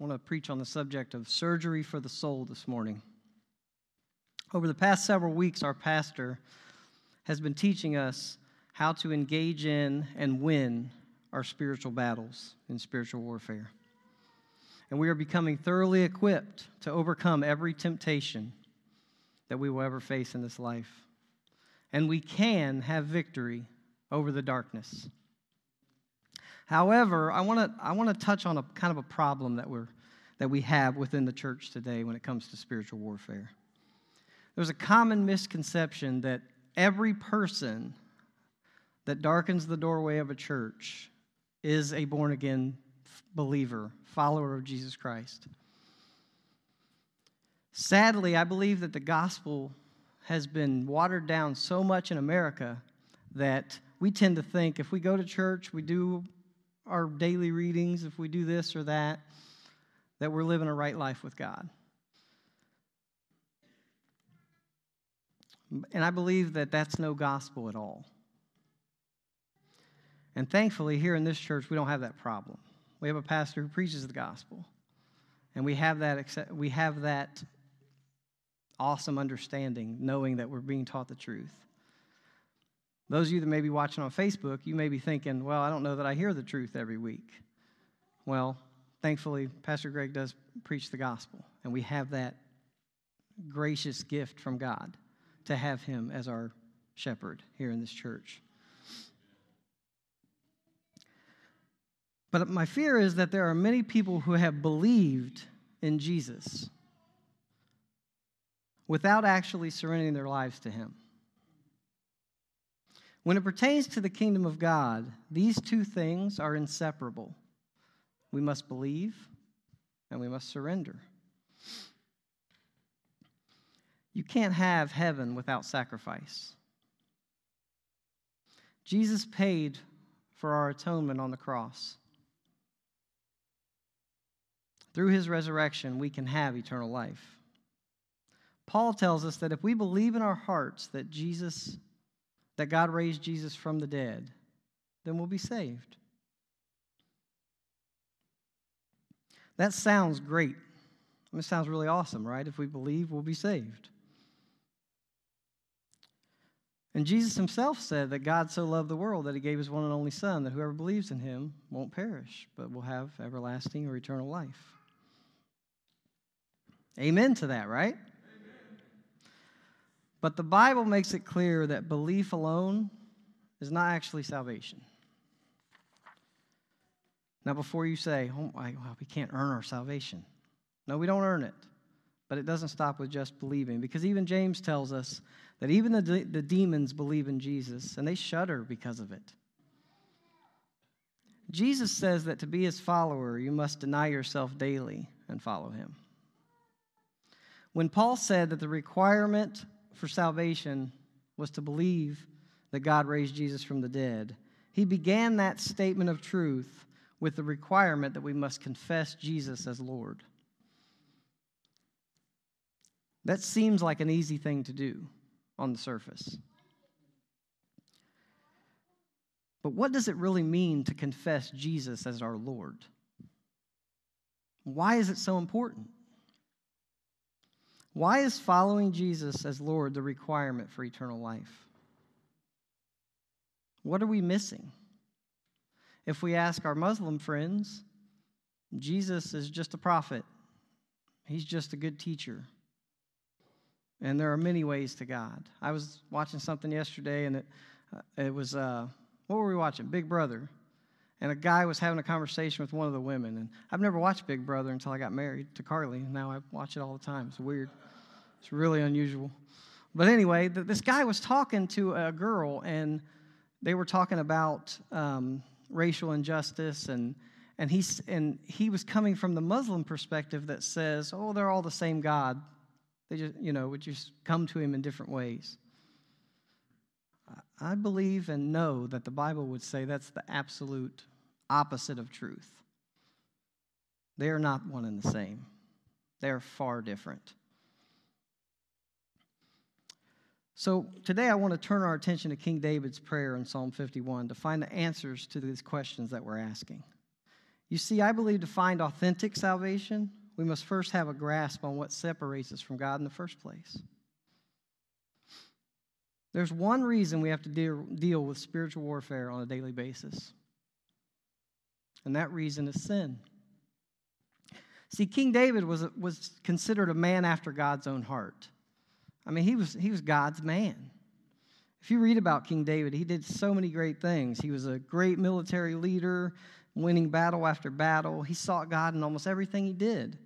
I want to preach on the subject of surgery for the soul this morning. Over the past several weeks, our pastor has been teaching us how to engage in and win our spiritual battles in spiritual warfare. And we are becoming thoroughly equipped to overcome every temptation that we will ever face in this life. And we can have victory over the darkness. However, I want to I want to touch on a kind of a problem that we're that we have within the church today when it comes to spiritual warfare. There's a common misconception that every person that darkens the doorway of a church is a born again believer, follower of Jesus Christ. Sadly, I believe that the gospel has been watered down so much in America that we tend to think if we go to church, we do our daily readings, if we do this or that, that we're living a right life with God. And I believe that that's no gospel at all. And thankfully, here in this church, we don't have that problem. We have a pastor who preaches the gospel. And we have that, we have that awesome understanding, knowing that we're being taught the truth. Those of you that may be watching on Facebook, you may be thinking, well, I don't know that I hear the truth every week. Well, thankfully, Pastor Greg does preach the gospel, and we have that gracious gift from God to have him as our shepherd here in this church. But my fear is that there are many people who have believed in Jesus without actually surrendering their lives to him. When it pertains to the kingdom of God, these two things are inseparable. We must believe and we must surrender. You can't have heaven without sacrifice. Jesus paid for our atonement on the cross. Through his resurrection, we can have eternal life. Paul tells us that if we believe in our hearts that Jesus that God raised Jesus from the dead, then we'll be saved. That sounds great. It sounds really awesome, right? If we believe, we'll be saved. And Jesus himself said that God so loved the world that he gave his one and only Son, that whoever believes in him won't perish, but will have everlasting or eternal life. Amen to that, right? But the Bible makes it clear that belief alone is not actually salvation. Now, before you say, oh, well, we can't earn our salvation. No, we don't earn it. But it doesn't stop with just believing, because even James tells us that even the, de- the demons believe in Jesus and they shudder because of it. Jesus says that to be his follower, you must deny yourself daily and follow him. When Paul said that the requirement for salvation was to believe that God raised Jesus from the dead. He began that statement of truth with the requirement that we must confess Jesus as Lord. That seems like an easy thing to do on the surface. But what does it really mean to confess Jesus as our Lord? Why is it so important? Why is following Jesus as Lord the requirement for eternal life? What are we missing? If we ask our Muslim friends, Jesus is just a prophet, he's just a good teacher. And there are many ways to God. I was watching something yesterday, and it, uh, it was, uh, what were we watching? Big Brother. And a guy was having a conversation with one of the women. And I've never watched Big Brother until I got married to Carly. Now I watch it all the time. It's weird. It's really unusual. But anyway, this guy was talking to a girl, and they were talking about um, racial injustice, and and he's and he was coming from the Muslim perspective that says, "Oh, they're all the same God. They just, you know, would just come to him in different ways." I believe and know that the Bible would say that's the absolute opposite of truth. They are not one and the same. They are far different. So today I want to turn our attention to King David's prayer in Psalm 51 to find the answers to these questions that we're asking. You see, I believe to find authentic salvation, we must first have a grasp on what separates us from God in the first place. There's one reason we have to deal, deal with spiritual warfare on a daily basis, and that reason is sin. See, King David was, was considered a man after God's own heart. I mean, he was, he was God's man. If you read about King David, he did so many great things. He was a great military leader, winning battle after battle. He sought God in almost everything he did.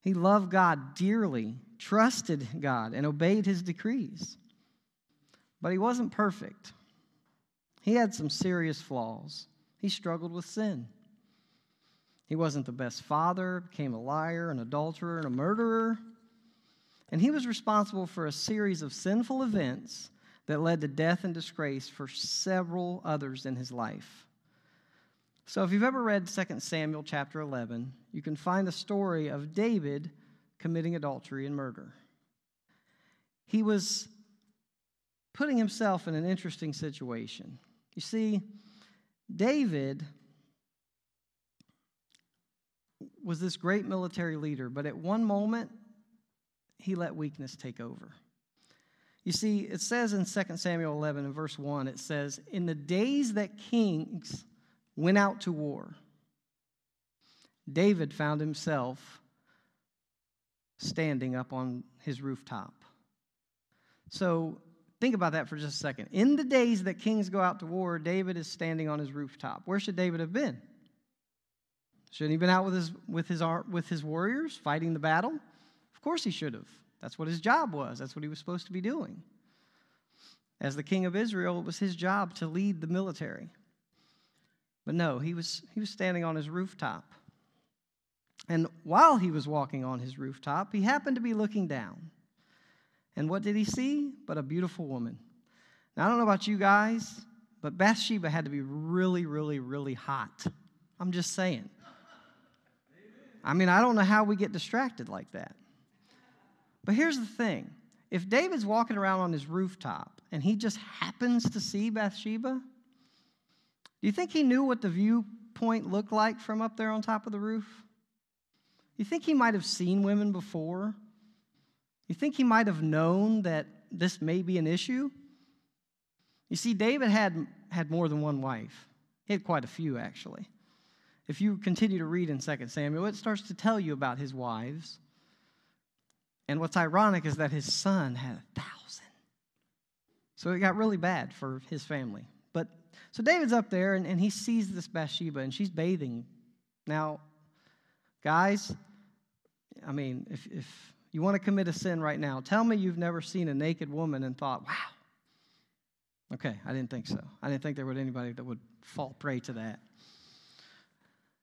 He loved God dearly, trusted God, and obeyed his decrees. But he wasn't perfect. He had some serious flaws. He struggled with sin. He wasn't the best father, became a liar, an adulterer, and a murderer. And he was responsible for a series of sinful events that led to death and disgrace for several others in his life. So if you've ever read 2 Samuel chapter 11, you can find the story of David committing adultery and murder. He was putting himself in an interesting situation. You see, David was this great military leader, but at one moment, he let weakness take over. You see, it says in 2 Samuel 11 and verse 1, it says, In the days that kings went out to war, David found himself standing up on his rooftop. So think about that for just a second. In the days that kings go out to war, David is standing on his rooftop. Where should David have been? Shouldn't he have been out with his, with, his, with his warriors fighting the battle? Of course he should have. That's what his job was, that's what he was supposed to be doing. As the king of Israel, it was his job to lead the military. But no, he was, he was standing on his rooftop. And while he was walking on his rooftop, he happened to be looking down. And what did he see? But a beautiful woman. Now, I don't know about you guys, but Bathsheba had to be really, really, really hot. I'm just saying. I mean, I don't know how we get distracted like that. But here's the thing if David's walking around on his rooftop and he just happens to see Bathsheba, do you think he knew what the viewpoint looked like from up there on top of the roof? You think he might have seen women before? You think he might have known that this may be an issue? You see, David had, had more than one wife. He had quite a few, actually. If you continue to read in 2 Samuel, it starts to tell you about his wives. And what's ironic is that his son had a thousand. So it got really bad for his family. But so David's up there and, and he sees this Bathsheba and she's bathing. Now, guys, I mean, if, if you want to commit a sin right now, tell me you've never seen a naked woman and thought, wow. Okay, I didn't think so. I didn't think there would anybody that would fall prey to that.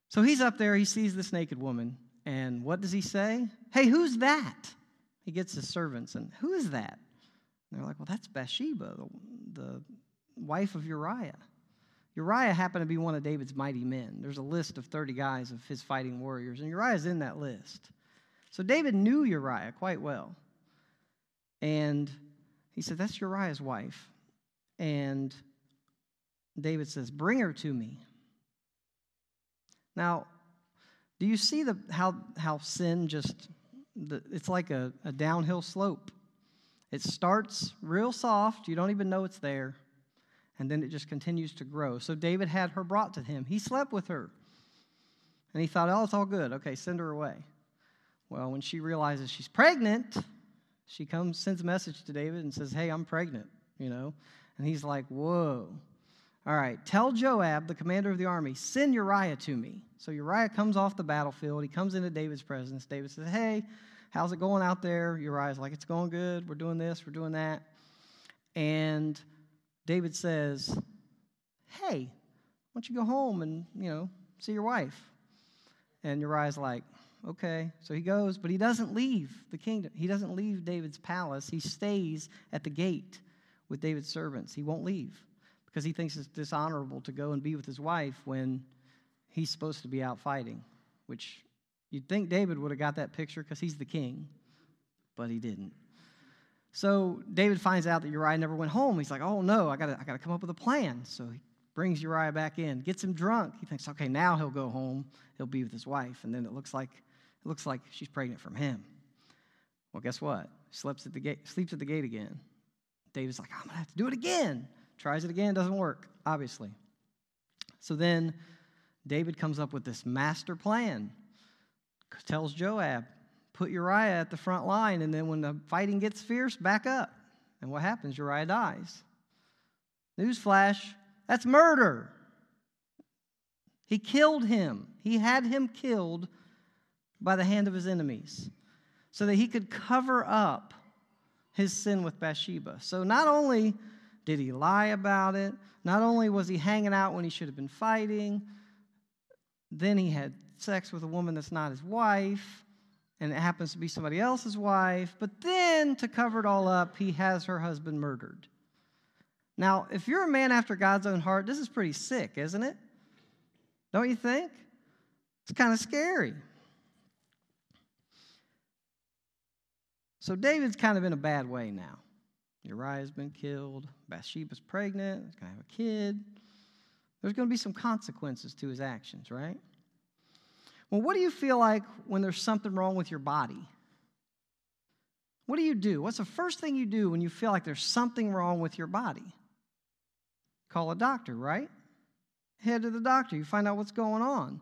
So he's up there, he sees this naked woman, and what does he say? Hey, who's that? He gets his servants, and who is that? And they're like, well, that's Bathsheba, the, the wife of Uriah. Uriah happened to be one of David's mighty men. There's a list of 30 guys of his fighting warriors, and Uriah's in that list. So David knew Uriah quite well. And he said, That's Uriah's wife. And David says, Bring her to me. Now, do you see the, how, how sin just, the, it's like a, a downhill slope. It starts real soft, you don't even know it's there, and then it just continues to grow. So David had her brought to him. He slept with her. And he thought, oh, it's all good. Okay, send her away. Well, when she realizes she's pregnant, she comes, sends a message to David and says, hey, I'm pregnant, you know? And he's like, whoa. All right, tell Joab, the commander of the army, send Uriah to me. So Uriah comes off the battlefield. He comes into David's presence. David says, Hey, how's it going out there? Uriah's like, It's going good. We're doing this, we're doing that. And David says, Hey, why don't you go home and, you know, see your wife? And Uriah's like, Okay. So he goes, but he doesn't leave the kingdom. He doesn't leave David's palace. He stays at the gate with David's servants. He won't leave because he thinks it's dishonorable to go and be with his wife when he's supposed to be out fighting, which you'd think David would have got that picture because he's the king, but he didn't. So David finds out that Uriah never went home. He's like, oh no, I gotta, I gotta come up with a plan. So he brings Uriah back in, gets him drunk. He thinks, okay, now he'll go home, he'll be with his wife, and then it looks like it looks like she's pregnant from him. Well, guess what? Sleeps at the gate, sleeps at the gate again. David's like, I'm gonna have to do it again. Tries it again, doesn't work, obviously. So then David comes up with this master plan. Tells Joab, put Uriah at the front line, and then when the fighting gets fierce, back up. And what happens? Uriah dies. Newsflash, that's murder. He killed him. He had him killed by the hand of his enemies so that he could cover up his sin with Bathsheba. So not only did he lie about it, not only was he hanging out when he should have been fighting, then he had sex with a woman that's not his wife, and it happens to be somebody else's wife, but then to cover it all up, he has her husband murdered. Now, if you're a man after God's own heart, this is pretty sick, isn't it? Don't you think? It's kind of scary. So David's kind of in a bad way now. Uriah's been killed. Bathsheba's pregnant. He's going to have a kid. There's going to be some consequences to his actions, right? Well, what do you feel like when there's something wrong with your body? What do you do? What's the first thing you do when you feel like there's something wrong with your body? Call a doctor, right? Head to the doctor. You find out what's going on.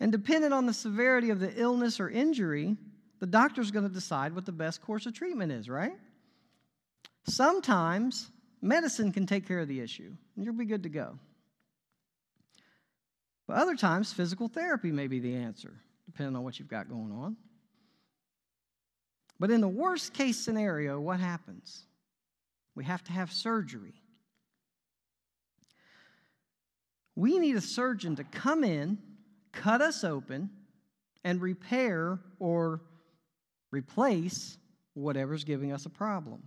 And depending on the severity of the illness or injury, the doctor's going to decide what the best course of treatment is, right? Sometimes medicine can take care of the issue, and you'll be good to go. But other times, physical therapy may be the answer, depending on what you've got going on. But in the worst case scenario, what happens? We have to have surgery. We need a surgeon to come in, cut us open, and repair or replace whatever's giving us a problem.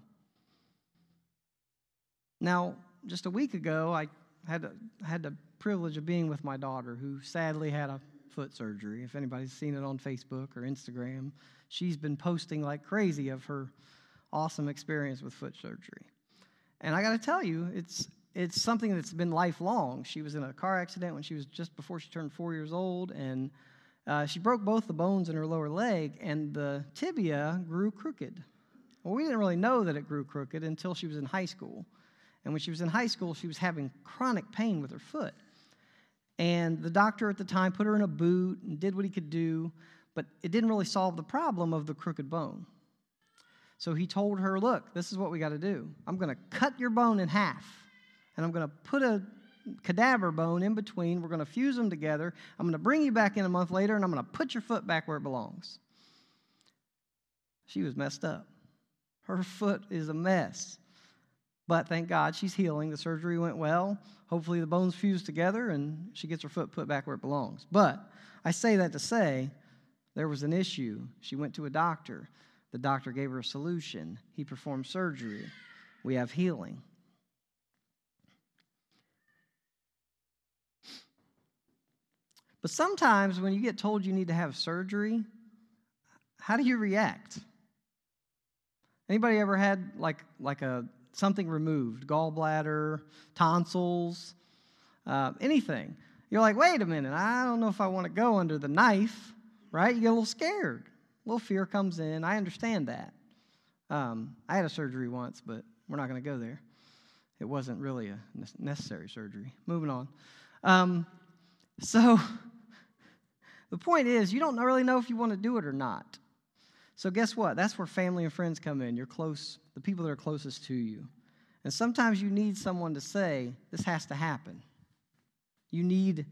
Now, just a week ago, I had, had the privilege of being with my daughter who sadly had a foot surgery. If anybody's seen it on Facebook or Instagram, she's been posting like crazy of her awesome experience with foot surgery. And I got to tell you, it's it's something that's been lifelong. She was in a car accident when she was just before she turned four years old, and uh, she broke both the bones in her lower leg, and the tibia grew crooked. Well, we didn't really know that it grew crooked until she was in high school. And when she was in high school, she was having chronic pain with her foot. And the doctor at the time put her in a boot and did what he could do, but it didn't really solve the problem of the crooked bone. So he told her, Look, this is what we got to do. I'm going to cut your bone in half, and I'm going to put a cadaver bone in between. We're going to fuse them together. I'm going to bring you back in a month later, and I'm going to put your foot back where it belongs. She was messed up. Her foot is a mess. But thank God she's healing. The surgery went well. Hopefully, the bones fused together and she gets her foot put back where it belongs. But I say that to say there was an issue. She went to a doctor. The doctor gave her a solution. He performed surgery. We have healing. But sometimes when you get told you need to have surgery, how do you react? Anybody ever had like like a something removed, gallbladder, tonsils, uh, anything? You're like, wait a minute, I don't know if I want to go under the knife, right? You get a little scared. A little fear comes in. I understand that. Um, I had a surgery once, but we're not going to go there. It wasn't really a necessary surgery. Moving on. Um, so, the point is, you don't really know if you want to do it or not. So, guess what? That's where family and friends come in. You're close, the people that are closest to you. And sometimes you need someone to say, This has to happen. You need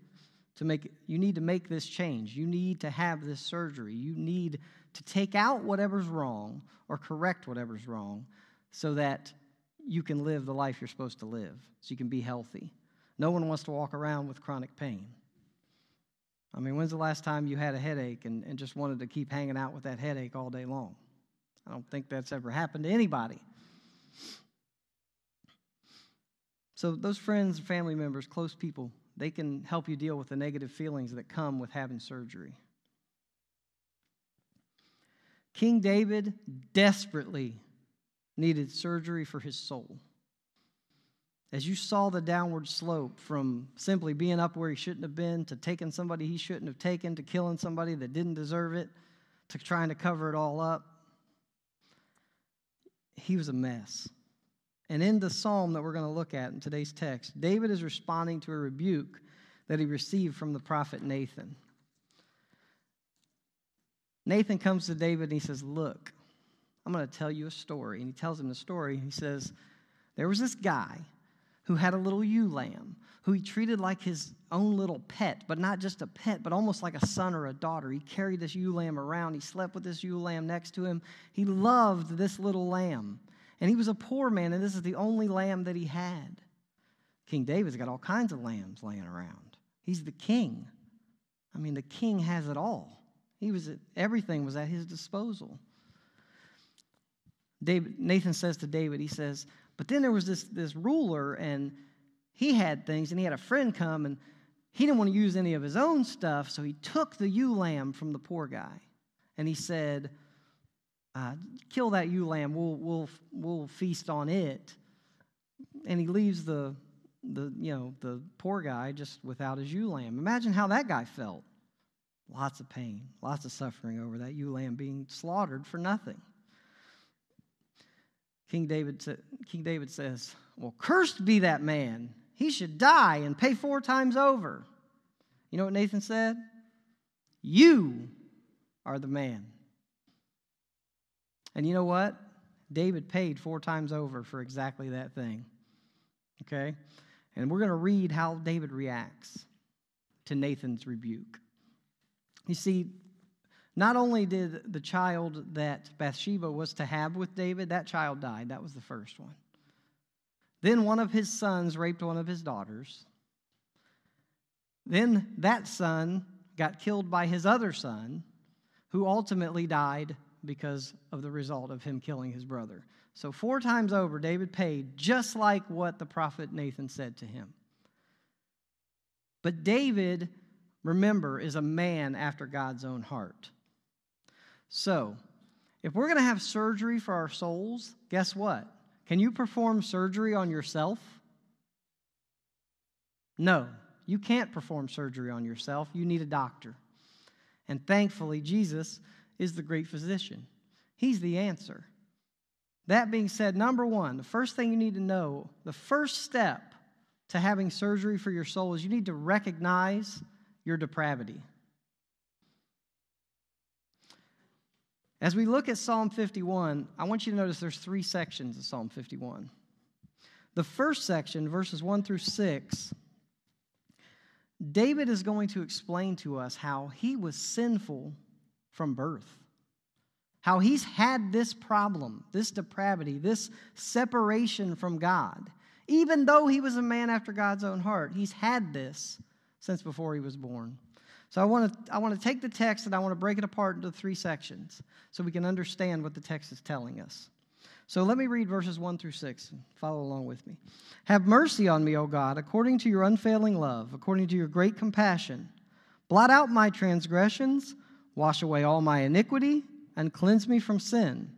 to make, you need to make this change. You need to have this surgery. You need to take out whatever's wrong or correct whatever's wrong so that you can live the life you're supposed to live, so you can be healthy. No one wants to walk around with chronic pain. I mean, when's the last time you had a headache and, and just wanted to keep hanging out with that headache all day long? I don't think that's ever happened to anybody. So, those friends, family members, close people, they can help you deal with the negative feelings that come with having surgery. King David desperately needed surgery for his soul. As you saw the downward slope from simply being up where he shouldn't have been to taking somebody he shouldn't have taken to killing somebody that didn't deserve it to trying to cover it all up, he was a mess. And in the psalm that we're going to look at in today's text, David is responding to a rebuke that he received from the prophet Nathan. Nathan comes to David and he says, Look, I'm going to tell you a story. And he tells him the story. He says, There was this guy who had a little ewe lamb who he treated like his own little pet, but not just a pet, but almost like a son or a daughter. He carried this ewe lamb around. He slept with this ewe lamb next to him. He loved this little lamb. And he was a poor man, and this is the only lamb that he had. King David's got all kinds of lambs laying around. He's the king. I mean, the king has it all. He was everything was at his disposal. David, Nathan says to David, he says, but then there was this, this ruler, and he had things, and he had a friend come, and he didn't want to use any of his own stuff, so he took the ewe lamb from the poor guy, and he said, uh, "Kill that ewe lamb. We'll we'll we'll feast on it." And he leaves the the you know the poor guy just without his ewe lamb. Imagine how that guy felt. Lots of pain, lots of suffering over that ewe lamb being slaughtered for nothing. King David, King David says, Well, cursed be that man. He should die and pay four times over. You know what Nathan said? You are the man. And you know what? David paid four times over for exactly that thing. Okay? And we're going to read how David reacts to Nathan's rebuke. You see, not only did the child that Bathsheba was to have with David, that child died. That was the first one. Then one of his sons raped one of his daughters. Then that son got killed by his other son, who ultimately died because of the result of him killing his brother. So, four times over, David paid just like what the prophet Nathan said to him. But David, remember, is a man after God's own heart. So, if we're going to have surgery for our souls, guess what? Can you perform surgery on yourself? No, you can't perform surgery on yourself. You need a doctor. And thankfully, Jesus is the great physician. He's the answer. That being said, number one, the first thing you need to know, the first step to having surgery for your soul is you need to recognize your depravity. As we look at Psalm 51, I want you to notice there's three sections of Psalm 51. The first section, verses 1 through 6, David is going to explain to us how he was sinful from birth, how he's had this problem, this depravity, this separation from God. Even though he was a man after God's own heart, he's had this since before he was born. So I want to I want to take the text and I want to break it apart into three sections so we can understand what the text is telling us. So let me read verses 1 through 6 and follow along with me. Have mercy on me, O God, according to your unfailing love, according to your great compassion. Blot out my transgressions, wash away all my iniquity, and cleanse me from sin.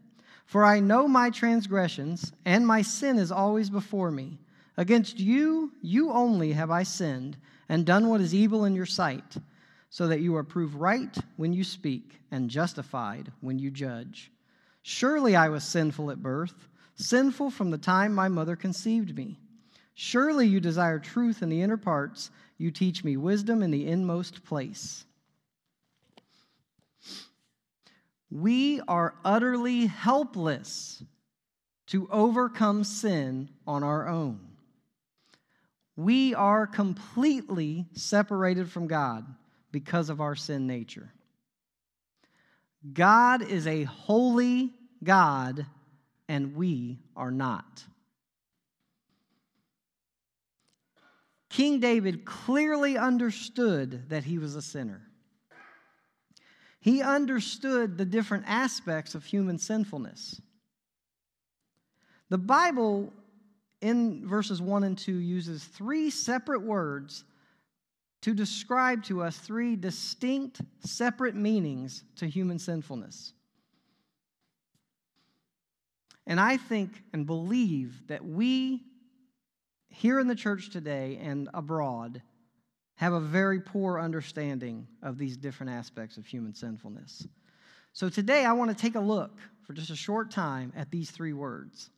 For I know my transgressions, and my sin is always before me. Against you, you only have I sinned, and done what is evil in your sight so that you are proved right when you speak and justified when you judge. Surely I was sinful at birth, sinful from the time my mother conceived me. Surely you desire truth in the inner parts, you teach me wisdom in the inmost place. We are utterly helpless to overcome sin on our own. We are completely separated from God because of our sin nature. God is a holy God, and we are not. King David clearly understood that he was a sinner. He understood the different aspects of human sinfulness. The Bible, in verses 1 and 2, uses three separate words to describe to us three distinct, separate meanings to human sinfulness. And I think and believe that we here in the church today and abroad have a very poor understanding of these different aspects of human sinfulness. So today I want to take a look for just a short time at these three words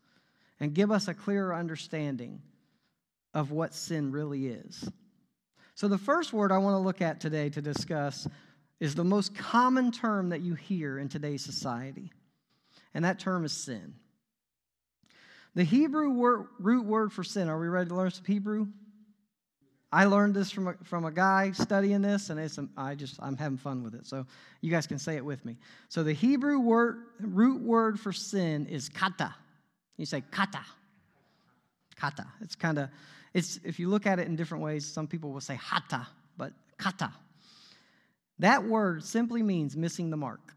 and give us a clearer understanding of what sin really is. So, the first word I want to look at today to discuss is the most common term that you hear in today's society, and that term is sin. The Hebrew word, root word for sin, are we ready to learn some Hebrew? I learned this from a, from a guy studying this, and it's, I just, I'm having fun with it. So you guys can say it with me. So the Hebrew word, root word for sin is kata. You say kata. Kata. It's kind of, it's, if you look at it in different ways, some people will say hata, but kata. That word simply means missing the mark.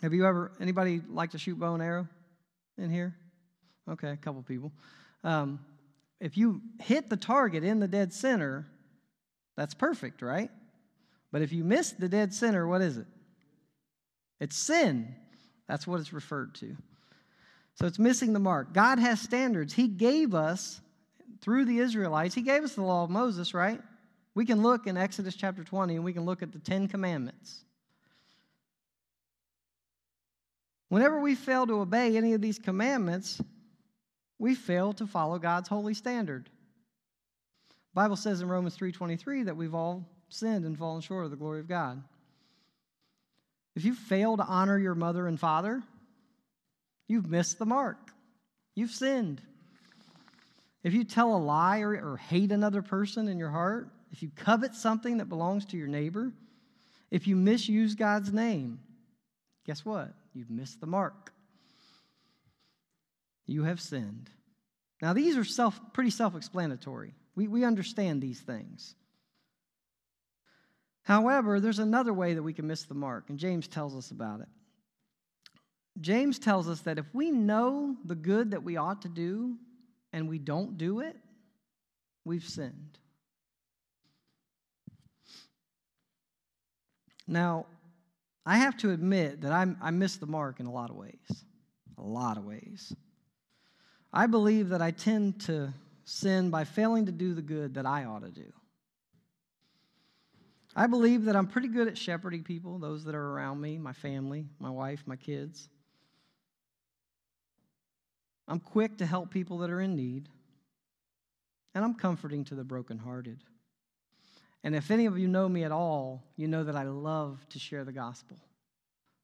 Have you ever, anybody like to shoot bow and arrow in here? Okay, a couple people. Um, if you hit the target in the dead center, that's perfect, right? But if you miss the dead center, what is it? It's sin. That's what it's referred to. So it's missing the mark. God has standards. He gave us, through the Israelites, He gave us the law of Moses, right? We can look in Exodus chapter 20 and we can look at the Ten Commandments. Whenever we fail to obey any of these commandments, we fail to follow God's holy standard. The Bible says in Romans 3:23 that we've all sinned and fallen short of the glory of God. If you fail to honor your mother and father, you've missed the mark. You've sinned. If you tell a lie or, or hate another person in your heart, if you covet something that belongs to your neighbor, if you misuse God's name, guess what? You've missed the mark you have sinned. Now, these are self, pretty self explanatory. We, we understand these things. However, there's another way that we can miss the mark, and James tells us about it. James tells us that if we know the good that we ought to do and we don't do it, we've sinned. Now, I have to admit that I'm, I miss the mark in a lot of ways. A lot of ways. I believe that I tend to sin by failing to do the good that I ought to do. I believe that I'm pretty good at shepherding people, those that are around me, my family, my wife, my kids. I'm quick to help people that are in need, and I'm comforting to the brokenhearted. And if any of you know me at all, you know that I love to share the gospel.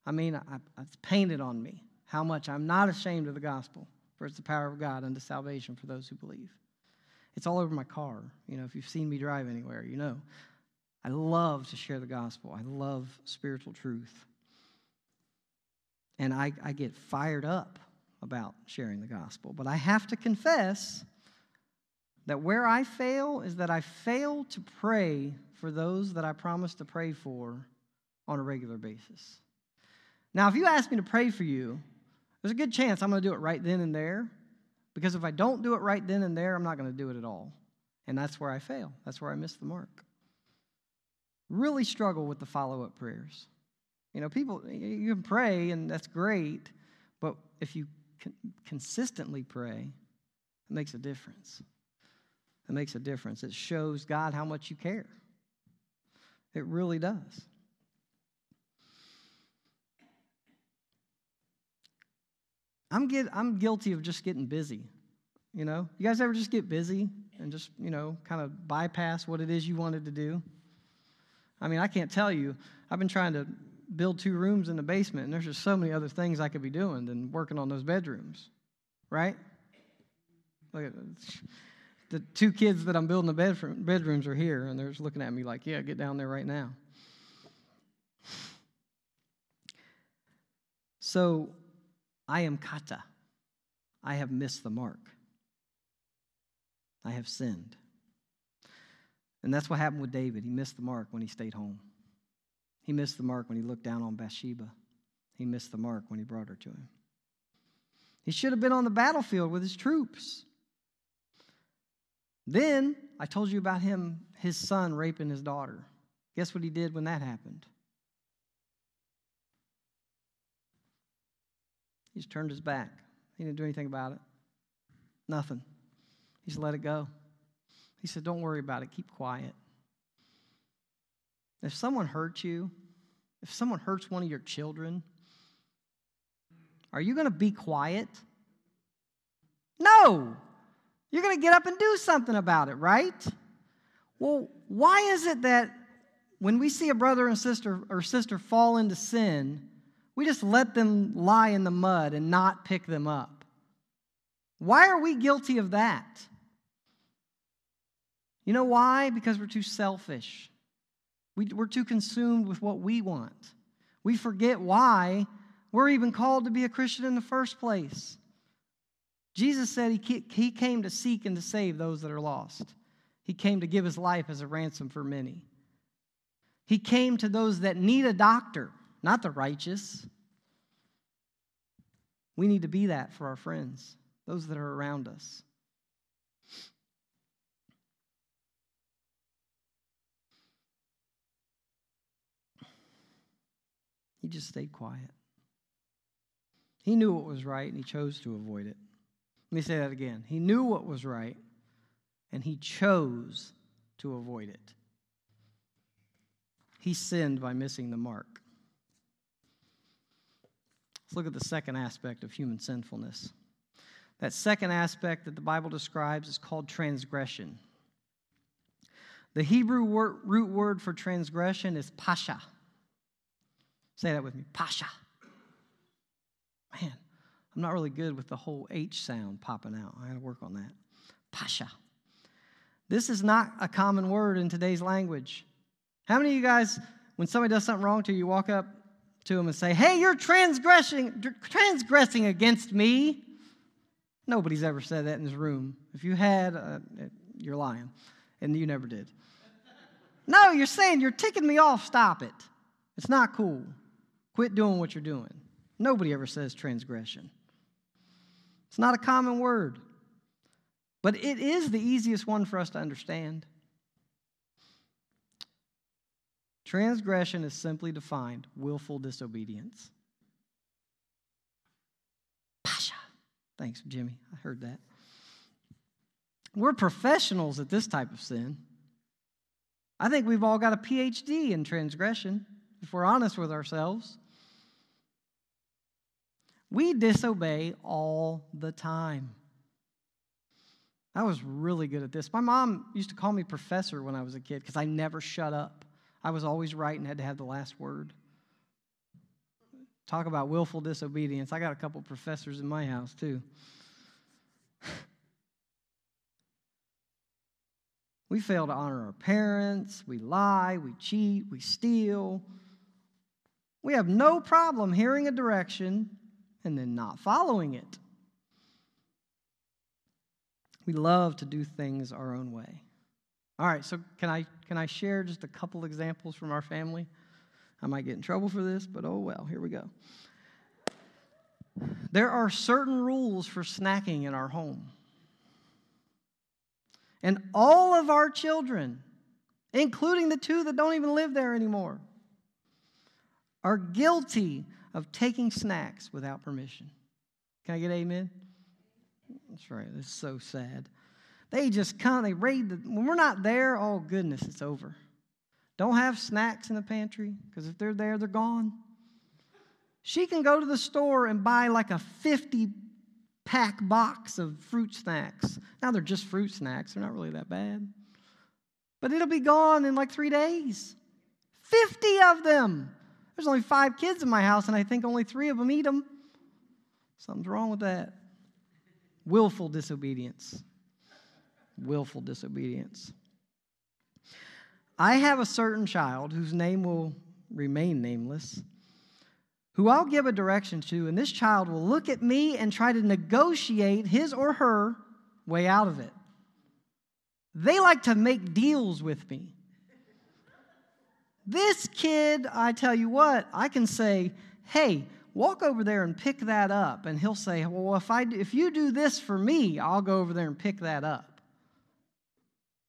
I mean, I, it's painted on me how much I'm not ashamed of the gospel for it's the power of God unto salvation for those who believe. It's all over my car. You know, if you've seen me drive anywhere, you know. I love to share the gospel. I love spiritual truth. And I, I get fired up about sharing the gospel. But I have to confess that where I fail is that I fail to pray for those that I promise to pray for on a regular basis. Now, if you ask me to pray for you, there's a good chance I'm going to do it right then and there. Because if I don't do it right then and there, I'm not going to do it at all. And that's where I fail. That's where I miss the mark. Really struggle with the follow up prayers. You know, people, you can pray and that's great, but if you consistently pray, it makes a difference. It makes a difference. It shows God how much you care. It really does. I'm, get, I'm guilty of just getting busy. You know, you guys ever just get busy and just, you know, kind of bypass what it is you wanted to do? I mean, I can't tell you. I've been trying to build two rooms in the basement, and there's just so many other things I could be doing than working on those bedrooms, right? Look at the two kids that I'm building the bedroom, bedrooms are here, and they're just looking at me like, yeah, get down there right now. So I am kata. I have missed the mark. I have sinned. And that's what happened with David. He missed the mark when he stayed home. He missed the mark when he looked down on Bathsheba. He missed the mark when he brought her to him. He should have been on the battlefield with his troops. Then I told you about him, his son raping his daughter. Guess what he did when that happened? He just turned his back. He didn't do anything about it. Nothing. He just let it go. He said, Don't worry about it, keep quiet. If someone hurts you, if someone hurts one of your children, are you going to be quiet? No. You're going to get up and do something about it, right? Well, why is it that when we see a brother and sister or sister fall into sin, we just let them lie in the mud and not pick them up? Why are we guilty of that? You know why? Because we're too selfish. We, are too consumed with what we want. We forget why we're even called to be a Christian in the first place. Jesus said he, he came to seek and to save those that are lost. He came to give his life as a ransom for many. He came to those that need a doctor, not the righteous. We need to be that for our friends, those that are around us. He just stayed quiet. He knew what was right and he chose to avoid it. Let me say that again. He knew what was right and he chose to avoid it. He sinned by missing the mark. Let's look at the second aspect of human sinfulness. That second aspect that the Bible describes is called transgression. The Hebrew root word for transgression is pasha. Say that with me Pasha. Man, I'm not really good with the whole H sound popping out. I got to work on that. Pasha. This is not a common word in today's language. How many of you guys, when somebody does something wrong to you, you walk up to them and say, Hey, you're transgressing, transgressing against me? Nobody's ever said that in this room. If you had, uh, you're lying, and you never did. No, you're saying you're ticking me off. Stop it. It's not cool. Quit doing what you're doing. Nobody ever says transgression. It's not a common word, but it is the easiest one for us to understand. Transgression is simply defined willful disobedience. Pasha. Thanks, Jimmy. I heard that. We're professionals at this type of sin. I think we've all got a PhD in transgression, if we're honest with ourselves. We disobey all the time. I was really good at this. My mom used to call me professor when I was a kid because I never shut up. I was always right and had to have the last word. Talk about willful disobedience. I got a couple professors in my house, too. we fail to honor our parents, we lie, we cheat, we steal. We have no problem hearing a direction and then not following it. We love to do things our own way. All right, so can I can I share just a couple examples from our family? I might get in trouble for this, but oh well, here we go. There are certain rules for snacking in our home. And all of our children, including the two that don't even live there anymore, are guilty of taking snacks without permission. Can I get amen? That's right. It's so sad. They just come, they raid the, when we're not there, oh goodness, it's over. Don't have snacks in the pantry because if they're there, they're gone. She can go to the store and buy like a 50 pack box of fruit snacks. Now they're just fruit snacks, they're not really that bad. But it'll be gone in like three days. 50 of them. There's only five kids in my house, and I think only three of them eat them. Something's wrong with that. Willful disobedience. Willful disobedience. I have a certain child whose name will remain nameless, who I'll give a direction to, and this child will look at me and try to negotiate his or her way out of it. They like to make deals with me. This kid, I tell you what, I can say, hey, walk over there and pick that up. And he'll say, well, if, I, if you do this for me, I'll go over there and pick that up.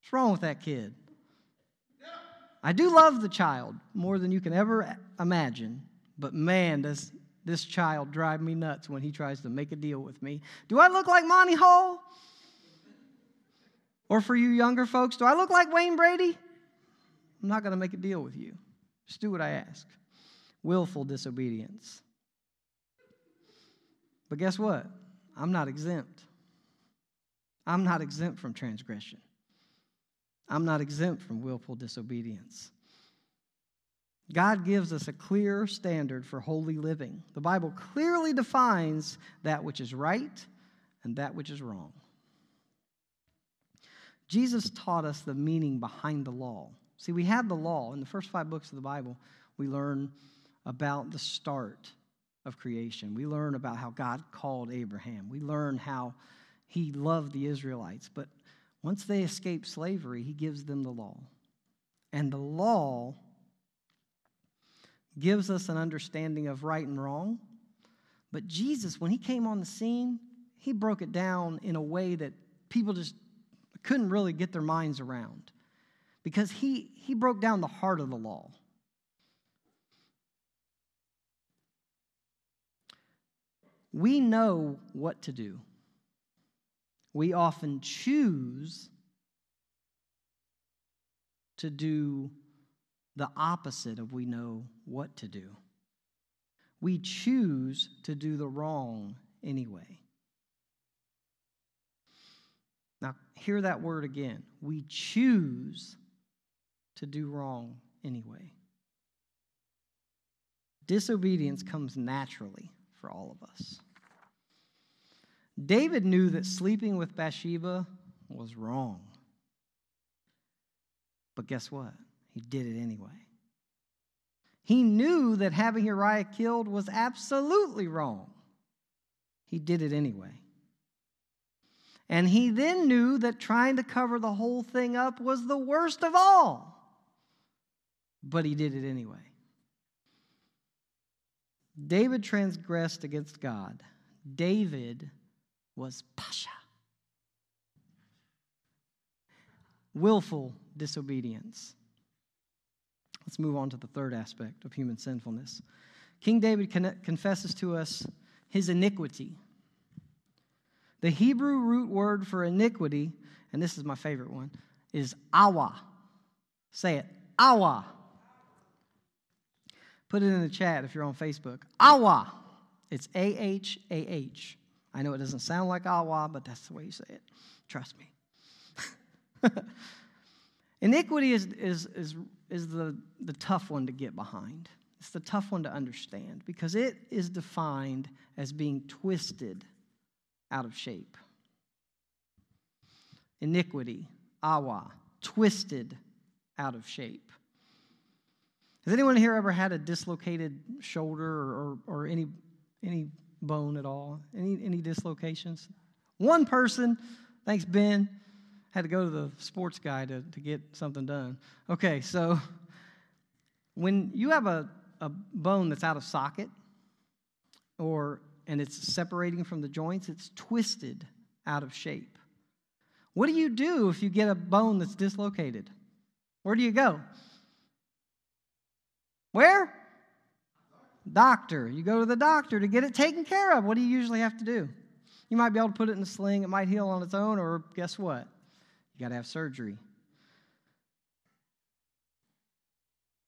What's wrong with that kid? I do love the child more than you can ever imagine, but man, does this child drive me nuts when he tries to make a deal with me. Do I look like Monty Hall? Or for you younger folks, do I look like Wayne Brady? I'm not going to make a deal with you. Just do what I ask. Willful disobedience. But guess what? I'm not exempt. I'm not exempt from transgression. I'm not exempt from willful disobedience. God gives us a clear standard for holy living. The Bible clearly defines that which is right and that which is wrong. Jesus taught us the meaning behind the law. See, we had the law. In the first five books of the Bible, we learn about the start of creation. We learn about how God called Abraham. We learn how he loved the Israelites. But once they escape slavery, he gives them the law. And the law gives us an understanding of right and wrong. But Jesus, when he came on the scene, he broke it down in a way that people just couldn't really get their minds around because he, he broke down the heart of the law. We know what to do. We often choose to do the opposite of we know what to do. We choose to do the wrong anyway. Now, hear that word again. We choose to do wrong anyway. Disobedience mm. comes naturally for all of us. David knew that sleeping with Bathsheba was wrong. But guess what? He did it anyway. He knew that having Uriah killed was absolutely wrong. He did it anyway. And he then knew that trying to cover the whole thing up was the worst of all. But he did it anyway. David transgressed against God. David was pasha. Willful disobedience. Let's move on to the third aspect of human sinfulness. King David confesses to us his iniquity. The Hebrew root word for iniquity, and this is my favorite one, is awa. Say it, awa. Put it in the chat if you're on Facebook. Awa. It's A H A H. I know it doesn't sound like awa, but that's the way you say it. Trust me. Iniquity is, is, is, is the, the tough one to get behind. It's the tough one to understand because it is defined as being twisted out of shape. Iniquity, awa, twisted out of shape. Has anyone here ever had a dislocated shoulder or, or, any, any bone at all? Any, any dislocations? One person, thanks, Ben, had to go to the sports guy to, to get something done. Okay, so when you have a, a bone that's out of socket or and it's separating from the joints, it's twisted out of shape. What do you do if you get a bone that's dislocated? Where do you go? Where? Doctor. You go to the doctor to get it taken care of. What do you usually have to do? You might be able to put it in a sling, it might heal on its own, or guess what? You got to have surgery.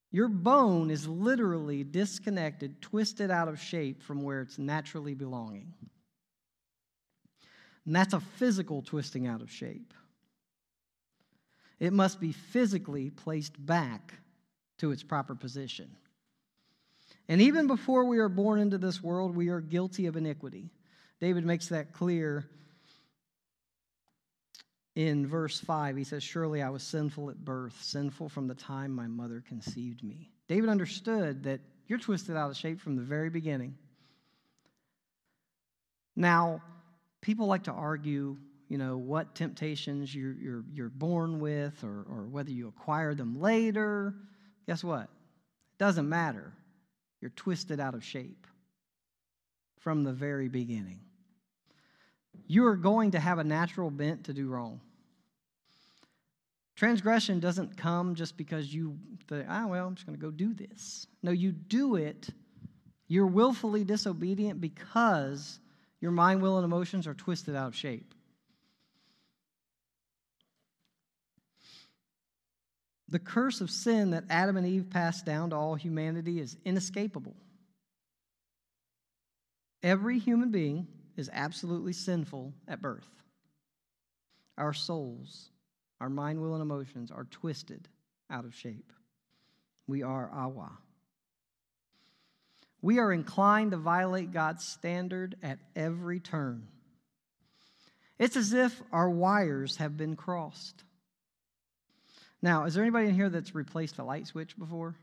Your bone is literally disconnected, twisted out of shape from where it's naturally belonging. And that's a physical twisting out of shape. It must be physically placed back to its proper position. And even before we are born into this world, we are guilty of iniquity. David makes that clear in verse 5, he says, Surely I was sinful at birth, sinful from the time my mother conceived me. David understood that you're twisted out of shape from the very beginning. Now, people like to argue, you know, what temptations you're, you're, you're born with or, or whether you acquire them later. Guess what? It doesn't matter. You're twisted out of shape from the very beginning. You are going to have a natural bent to do wrong. Transgression doesn't come just because you think, ah, well, I'm just going to go do this. No, you do it. You're willfully disobedient because your mind, will, and emotions are twisted out of shape. The curse of sin that Adam and Eve passed down to all humanity is inescapable. Every human being is absolutely sinful at birth. Our souls, our mind, will, and emotions are twisted out of shape. We are awa. We are inclined to violate God's standard at every turn. It's as if our wires have been crossed. Now, is there anybody in here that's replaced a light switch before?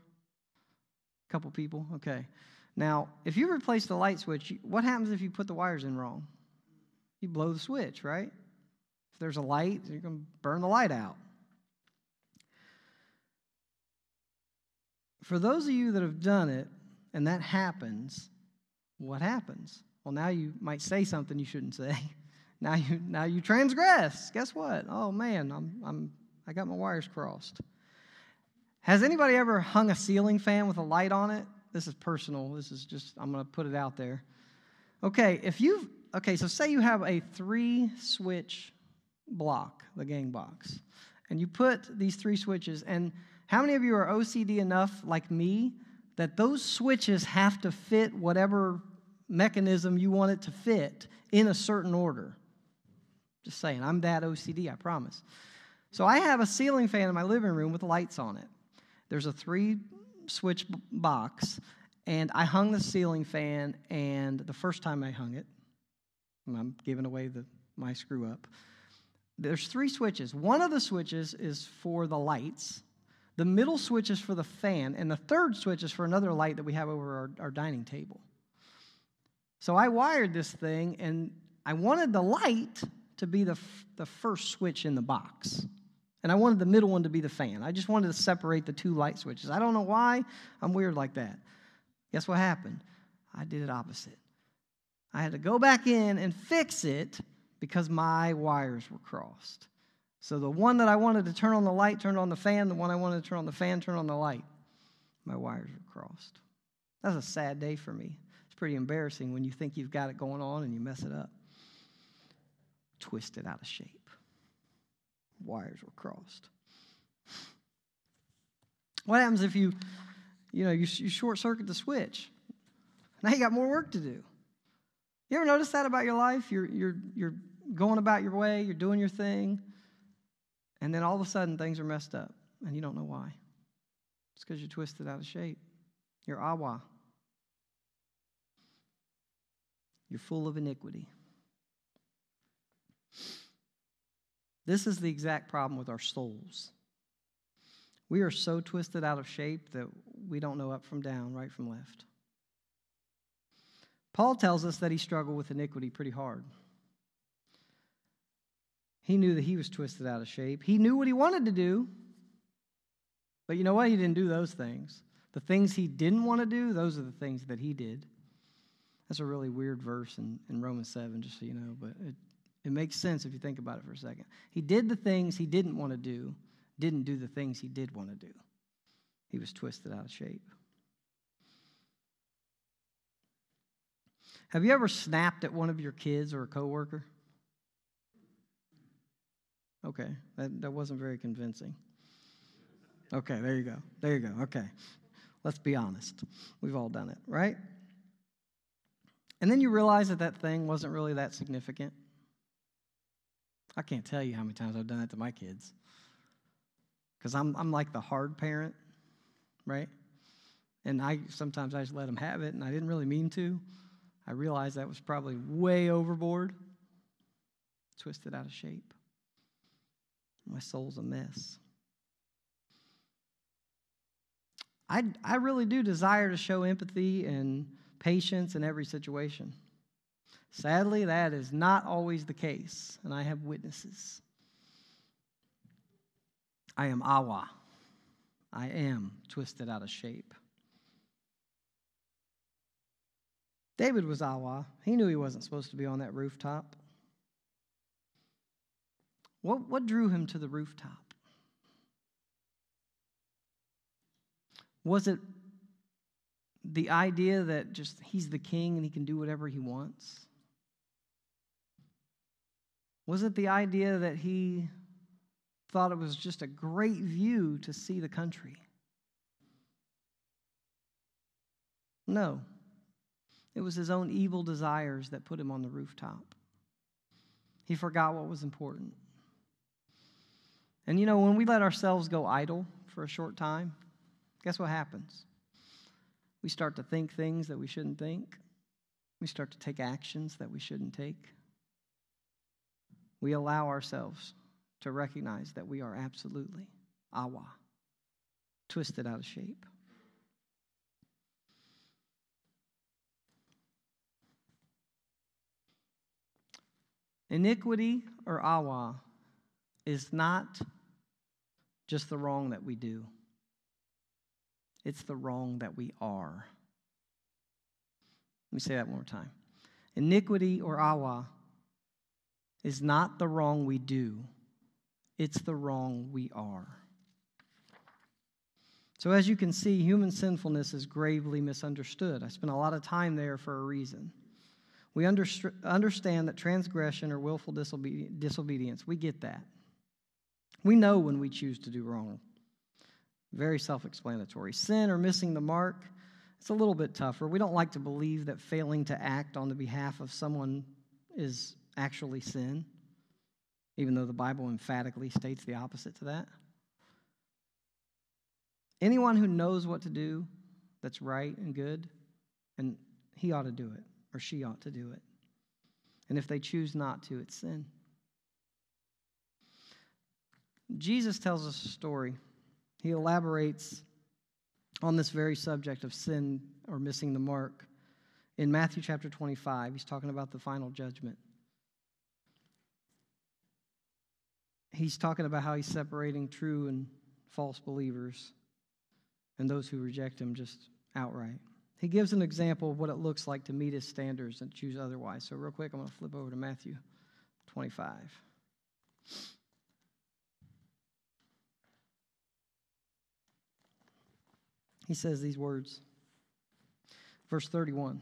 A couple people? Okay. Now, if you replace the light switch, what happens if you put the wires in wrong? You blow the switch, right? If there's a light, you can burn the light out. For those of you that have done it and that happens, what happens? Well, now you might say something you shouldn't say. Now you now you transgress. Guess what? Oh man, I'm I'm I got my wires crossed. Has anybody ever hung a ceiling fan with a light on it? This is personal. This is just I'm going to put it out there. Okay, if you okay, so say you have a three switch block, the gang box, and you put these three switches and how many of you are OCD enough, like me, that those switches have to fit whatever mechanism you want it to fit in a certain order? Just saying, I'm that OCD, I promise. So I have a ceiling fan in my living room with lights on it. There's a three switch box, and I hung the ceiling fan, and the first time I hung it, I'm giving away the, my screw up. There's three switches. One of the switches is for the lights, the middle switch is for the fan, and the third switch is for another light that we have over our, our dining table. So I wired this thing, and I wanted the light to be the, f- the first switch in the box. And I wanted the middle one to be the fan. I just wanted to separate the two light switches. I don't know why. I'm weird like that. Guess what happened? I did it opposite. I had to go back in and fix it because my wires were crossed. So the one that I wanted to turn on the light turned on the fan, the one I wanted to turn on the fan turned on the light. My wires were crossed. That's a sad day for me. It's pretty embarrassing when you think you've got it going on and you mess it up. Twisted out of shape. Wires were crossed. What happens if you, you know, you, you short circuit the switch? Now you got more work to do. You ever notice that about your life? You're, you're, you're going about your way, you're doing your thing, and then all of a sudden, things are messed up, and you don't know why. It's because you're twisted out of shape. You're awa. You're full of iniquity. This is the exact problem with our souls. We are so twisted out of shape that we don't know up from down, right from left. Paul tells us that he struggled with iniquity pretty hard. He knew that he was twisted out of shape. He knew what he wanted to do. But you know what? He didn't do those things. The things he didn't want to do, those are the things that he did. That's a really weird verse in, in Romans 7, just so you know, but it, it makes sense if you think about it for a second. He did the things he didn't want to do, didn't do the things he did want to do. He was twisted out of shape. Have you ever snapped at one of your kids or a coworker? Okay, that, that wasn't very convincing. Okay, there you go. There you go. Okay. Let's be honest. We've all done it, right? And then you realize that that thing wasn't really that significant. I can't tell you how many times I've done that to my kids. Because I'm, I'm like the hard parent, right? And I sometimes I just let them have it, and I didn't really mean to. I realized that was probably way overboard, twisted out of shape. My soul's a mess. I, I really do desire to show empathy and patience in every situation. Sadly, that is not always the case, and I have witnesses. I am awa. I am twisted out of shape. David was awa. He knew he wasn't supposed to be on that rooftop. What, what drew him to the rooftop? Was it the idea that just he's the king and he can do whatever he wants? Was it the idea that he thought it was just a great view to see the country. No, it was his own evil desires that put him on the rooftop. He forgot what was important. And you know, when we let ourselves go idle for a short time, guess what happens? We start to think things that we shouldn't think. We start to take actions that we shouldn't take. We allow ourselves to recognize that we are absolutely awa, twisted out of shape. Iniquity or awa is not just the wrong that we do, it's the wrong that we are. Let me say that one more time. Iniquity or awa is not the wrong we do, it's the wrong we are. So, as you can see, human sinfulness is gravely misunderstood. I spent a lot of time there for a reason. We understand that transgression or willful disobedience, we get that. We know when we choose to do wrong. Very self explanatory. Sin or missing the mark, it's a little bit tougher. We don't like to believe that failing to act on the behalf of someone is actually sin, even though the Bible emphatically states the opposite to that. Anyone who knows what to do that's right and good, and he ought to do it or she ought to do it. And if they choose not to, it's sin. Jesus tells us a story. He elaborates on this very subject of sin or missing the mark in Matthew chapter 25. He's talking about the final judgment. He's talking about how he's separating true and false believers and those who reject him just outright. He gives an example of what it looks like to meet his standards and choose otherwise. So, real quick, I'm going to flip over to Matthew 25. He says these words. Verse 31.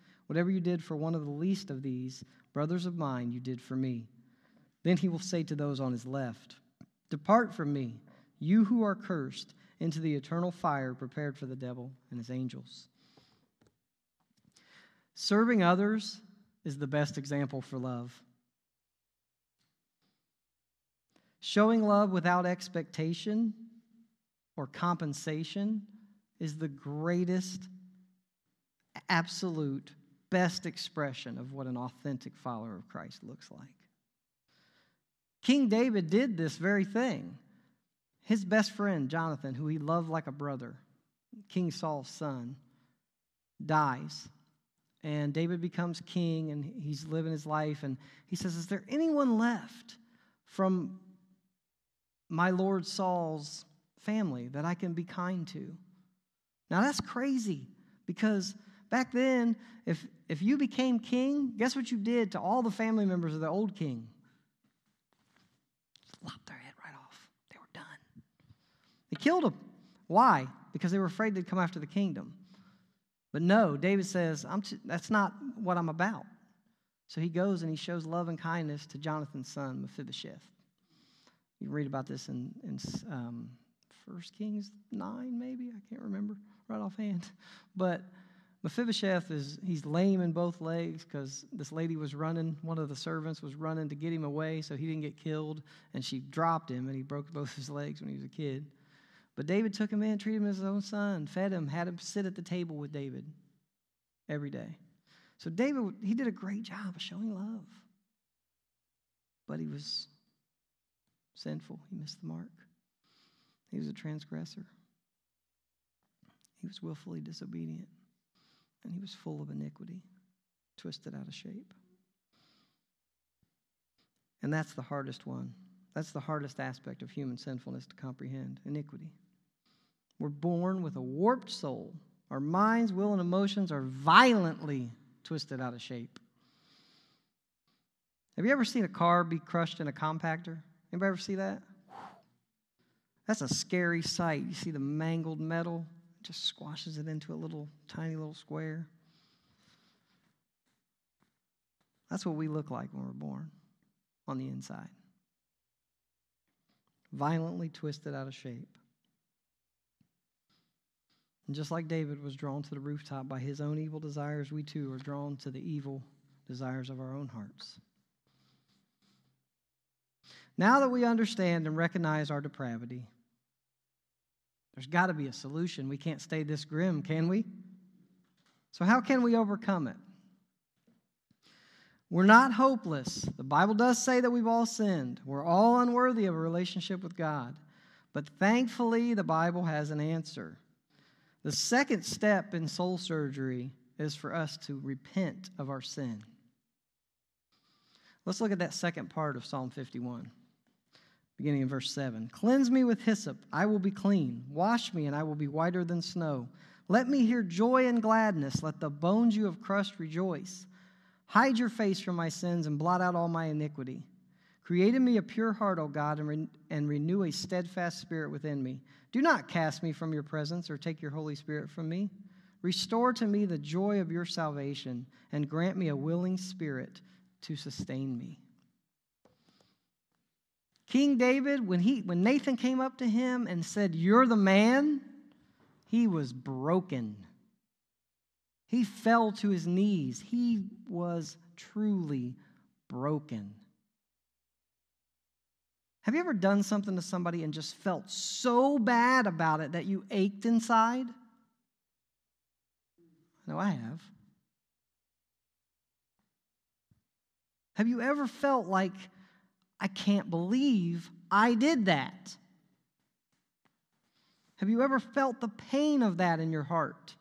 Whatever you did for one of the least of these, brothers of mine, you did for me. Then he will say to those on his left, Depart from me, you who are cursed into the eternal fire prepared for the devil and his angels. Serving others is the best example for love. Showing love without expectation or compensation is the greatest, absolute, best expression of what an authentic follower of Christ looks like. King David did this very thing. His best friend, Jonathan, who he loved like a brother, King Saul's son, dies. And David becomes king and he's living his life. And he says, Is there anyone left from my Lord Saul's family that I can be kind to? Now that's crazy because back then, if, if you became king, guess what you did to all the family members of the old king? Lop their head right off. they were done. They killed him. Why? Because they were afraid they'd come after the kingdom. But no, David says, t- that's not what I'm about. So he goes and he shows love and kindness to Jonathan's son, Mephibosheth. You read about this in, in um, 1 Kings 9, maybe? I can't remember right offhand. But Mephibosheth is he's lame in both legs because this lady was running, one of the servants was running to get him away so he didn't get killed, and she dropped him and he broke both his legs when he was a kid. But David took him in, treated him as his own son, fed him, had him sit at the table with David. every day. So David, he did a great job of showing love. But he was sinful. He missed the mark. He was a transgressor. He was willfully disobedient. And he was full of iniquity, twisted out of shape. And that's the hardest one. That's the hardest aspect of human sinfulness to comprehend iniquity. We're born with a warped soul. Our minds, will, and emotions are violently twisted out of shape. Have you ever seen a car be crushed in a compactor? Anybody ever see that? That's a scary sight. You see the mangled metal, just squashes it into a little tiny little square. That's what we look like when we're born on the inside. Violently twisted out of shape. And just like David was drawn to the rooftop by his own evil desires, we too are drawn to the evil desires of our own hearts. Now that we understand and recognize our depravity, there's got to be a solution. We can't stay this grim, can we? So, how can we overcome it? We're not hopeless. The Bible does say that we've all sinned. We're all unworthy of a relationship with God. But thankfully, the Bible has an answer. The second step in soul surgery is for us to repent of our sin. Let's look at that second part of Psalm 51, beginning in verse 7. Cleanse me with hyssop, I will be clean. Wash me, and I will be whiter than snow. Let me hear joy and gladness. Let the bones you have crushed rejoice. Hide your face from my sins and blot out all my iniquity. Create in me a pure heart, O God, and, re- and renew a steadfast spirit within me. Do not cast me from your presence or take your Holy Spirit from me. Restore to me the joy of your salvation and grant me a willing spirit to sustain me. King David, when, he, when Nathan came up to him and said, You're the man, he was broken. He fell to his knees. He was truly broken. Have you ever done something to somebody and just felt so bad about it that you ached inside? No, I have. Have you ever felt like, I can't believe I did that? Have you ever felt the pain of that in your heart?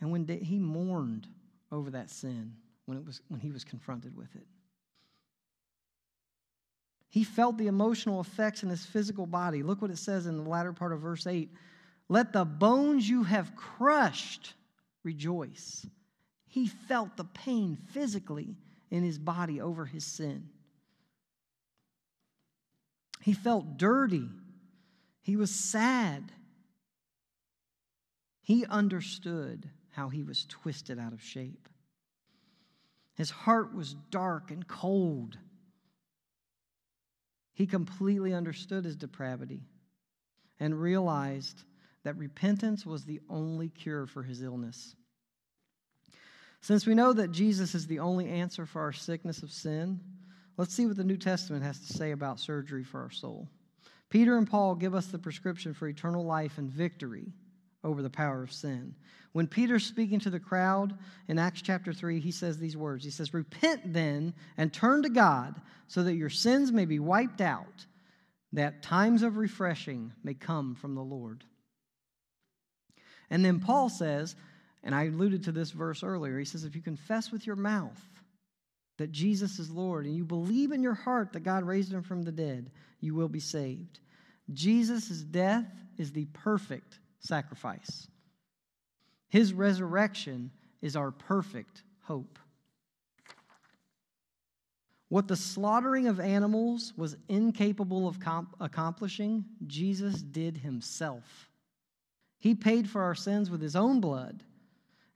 And when he mourned over that sin, when, it was, when he was confronted with it. He felt the emotional effects in his physical body. Look what it says in the latter part of verse 8 Let the bones you have crushed rejoice. He felt the pain physically in his body over his sin. He felt dirty. He was sad. He understood how he was twisted out of shape. His heart was dark and cold. He completely understood his depravity and realized that repentance was the only cure for his illness. Since we know that Jesus is the only answer for our sickness of sin, let's see what the New Testament has to say about surgery for our soul. Peter and Paul give us the prescription for eternal life and victory over the power of sin. When Peter's speaking to the crowd in Acts chapter 3, he says these words He says, Repent then and turn to God so that your sins may be wiped out, that times of refreshing may come from the Lord. And then Paul says, and I alluded to this verse earlier, he says, If you confess with your mouth that Jesus is Lord and you believe in your heart that God raised him from the dead, you will be saved. Jesus' death is the perfect sacrifice. His resurrection is our perfect hope. What the slaughtering of animals was incapable of comp- accomplishing, Jesus did himself. He paid for our sins with his own blood.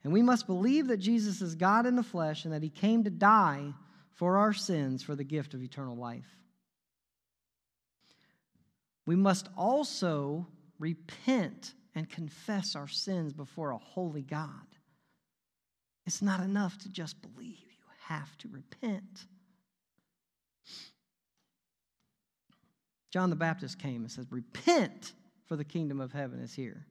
And we must believe that Jesus is God in the flesh and that he came to die for our sins for the gift of eternal life. We must also repent and confess our sins before a holy God. It's not enough to just believe, you have to repent. John the Baptist came and says, Repent, for the kingdom of heaven is here.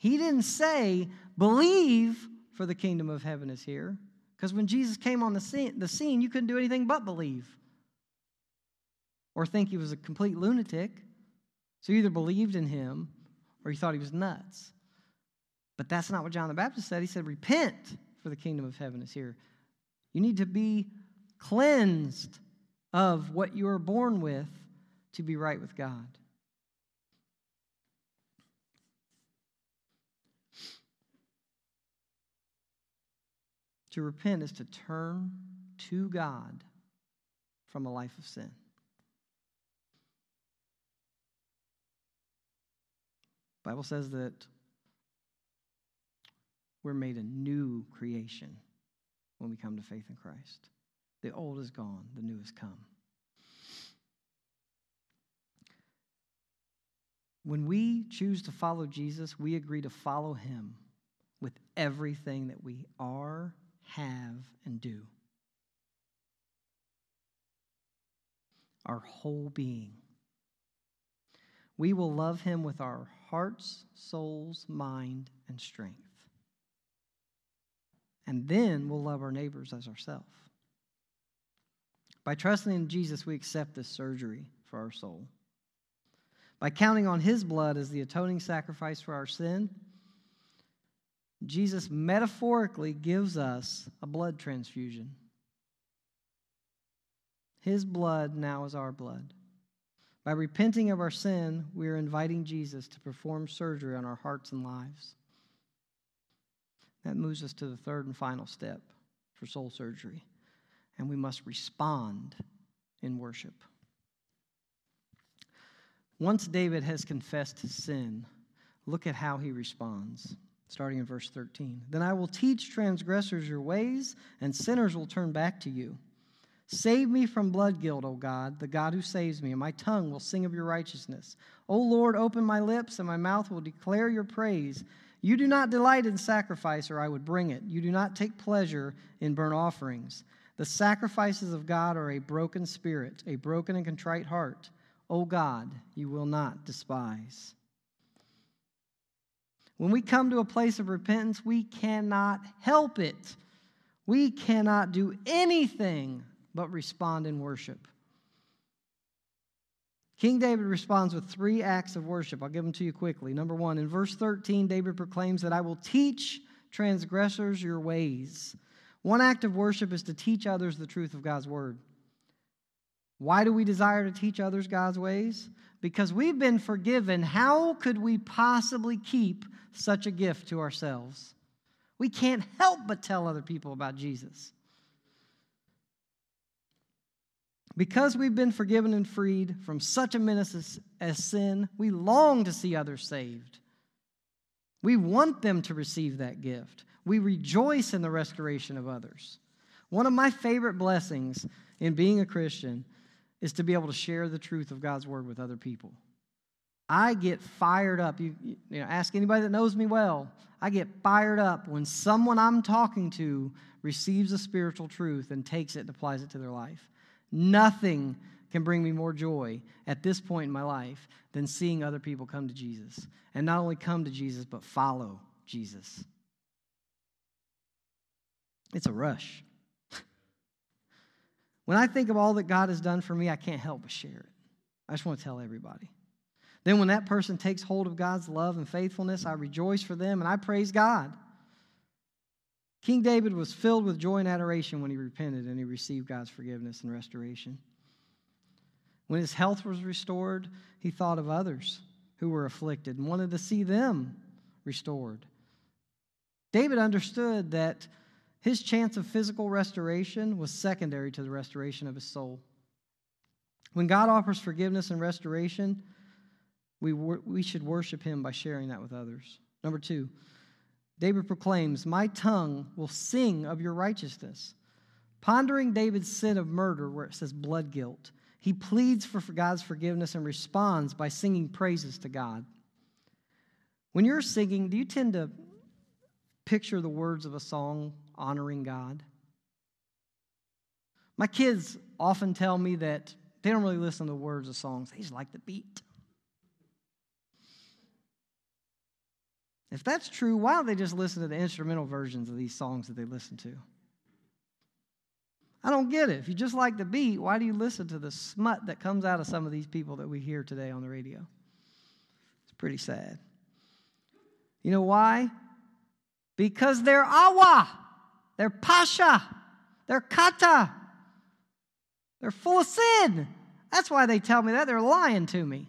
He didn't say, believe, for the kingdom of heaven is here. Because when Jesus came on the scene, the scene, you couldn't do anything but believe or think he was a complete lunatic. So you either believed in him or you thought he was nuts. But that's not what John the Baptist said. He said, Repent, for the kingdom of heaven is here. You need to be cleansed of what you are born with to be right with God. To repent is to turn to God from a life of sin. Bible says that we're made a new creation when we come to faith in Christ. The old is gone, the new has come. When we choose to follow Jesus, we agree to follow him with everything that we are, have, and do. Our whole being. We will love him with our hearts, souls, mind, and strength. And then we'll love our neighbors as ourselves. By trusting in Jesus, we accept this surgery for our soul. By counting on his blood as the atoning sacrifice for our sin, Jesus metaphorically gives us a blood transfusion. His blood now is our blood. By repenting of our sin, we are inviting Jesus to perform surgery on our hearts and lives. That moves us to the third and final step for soul surgery, and we must respond in worship. Once David has confessed his sin, look at how he responds, starting in verse 13. Then I will teach transgressors your ways, and sinners will turn back to you. Save me from blood guilt, O God, the God who saves me, and my tongue will sing of your righteousness. O Lord, open my lips, and my mouth will declare your praise. You do not delight in sacrifice, or I would bring it. You do not take pleasure in burnt offerings. The sacrifices of God are a broken spirit, a broken and contrite heart. O God, you will not despise. When we come to a place of repentance, we cannot help it. We cannot do anything but respond in worship. King David responds with three acts of worship. I'll give them to you quickly. Number one, in verse 13, David proclaims that I will teach transgressors your ways. One act of worship is to teach others the truth of God's word. Why do we desire to teach others God's ways? Because we've been forgiven. How could we possibly keep such a gift to ourselves? We can't help but tell other people about Jesus. Because we've been forgiven and freed from such a menace as sin, we long to see others saved. We want them to receive that gift. We rejoice in the restoration of others. One of my favorite blessings in being a Christian is to be able to share the truth of God's word with other people. I get fired up. You, you know, ask anybody that knows me well. I get fired up when someone I'm talking to receives a spiritual truth and takes it and applies it to their life. Nothing can bring me more joy at this point in my life than seeing other people come to Jesus. And not only come to Jesus, but follow Jesus. It's a rush. When I think of all that God has done for me, I can't help but share it. I just want to tell everybody. Then, when that person takes hold of God's love and faithfulness, I rejoice for them and I praise God. King David was filled with joy and adoration when he repented and he received God's forgiveness and restoration. When his health was restored, he thought of others who were afflicted and wanted to see them restored. David understood that his chance of physical restoration was secondary to the restoration of his soul. When God offers forgiveness and restoration, we, we should worship him by sharing that with others. Number two, David proclaims, My tongue will sing of your righteousness. Pondering David's sin of murder, where it says blood guilt, he pleads for God's forgiveness and responds by singing praises to God. When you're singing, do you tend to picture the words of a song honoring God? My kids often tell me that they don't really listen to the words of songs, they just like the beat. If that's true, why don't they just listen to the instrumental versions of these songs that they listen to? I don't get it. If you just like the beat, why do you listen to the smut that comes out of some of these people that we hear today on the radio? It's pretty sad. You know why? Because they're awa, they're pasha, they're kata, they're full of sin. That's why they tell me that. They're lying to me.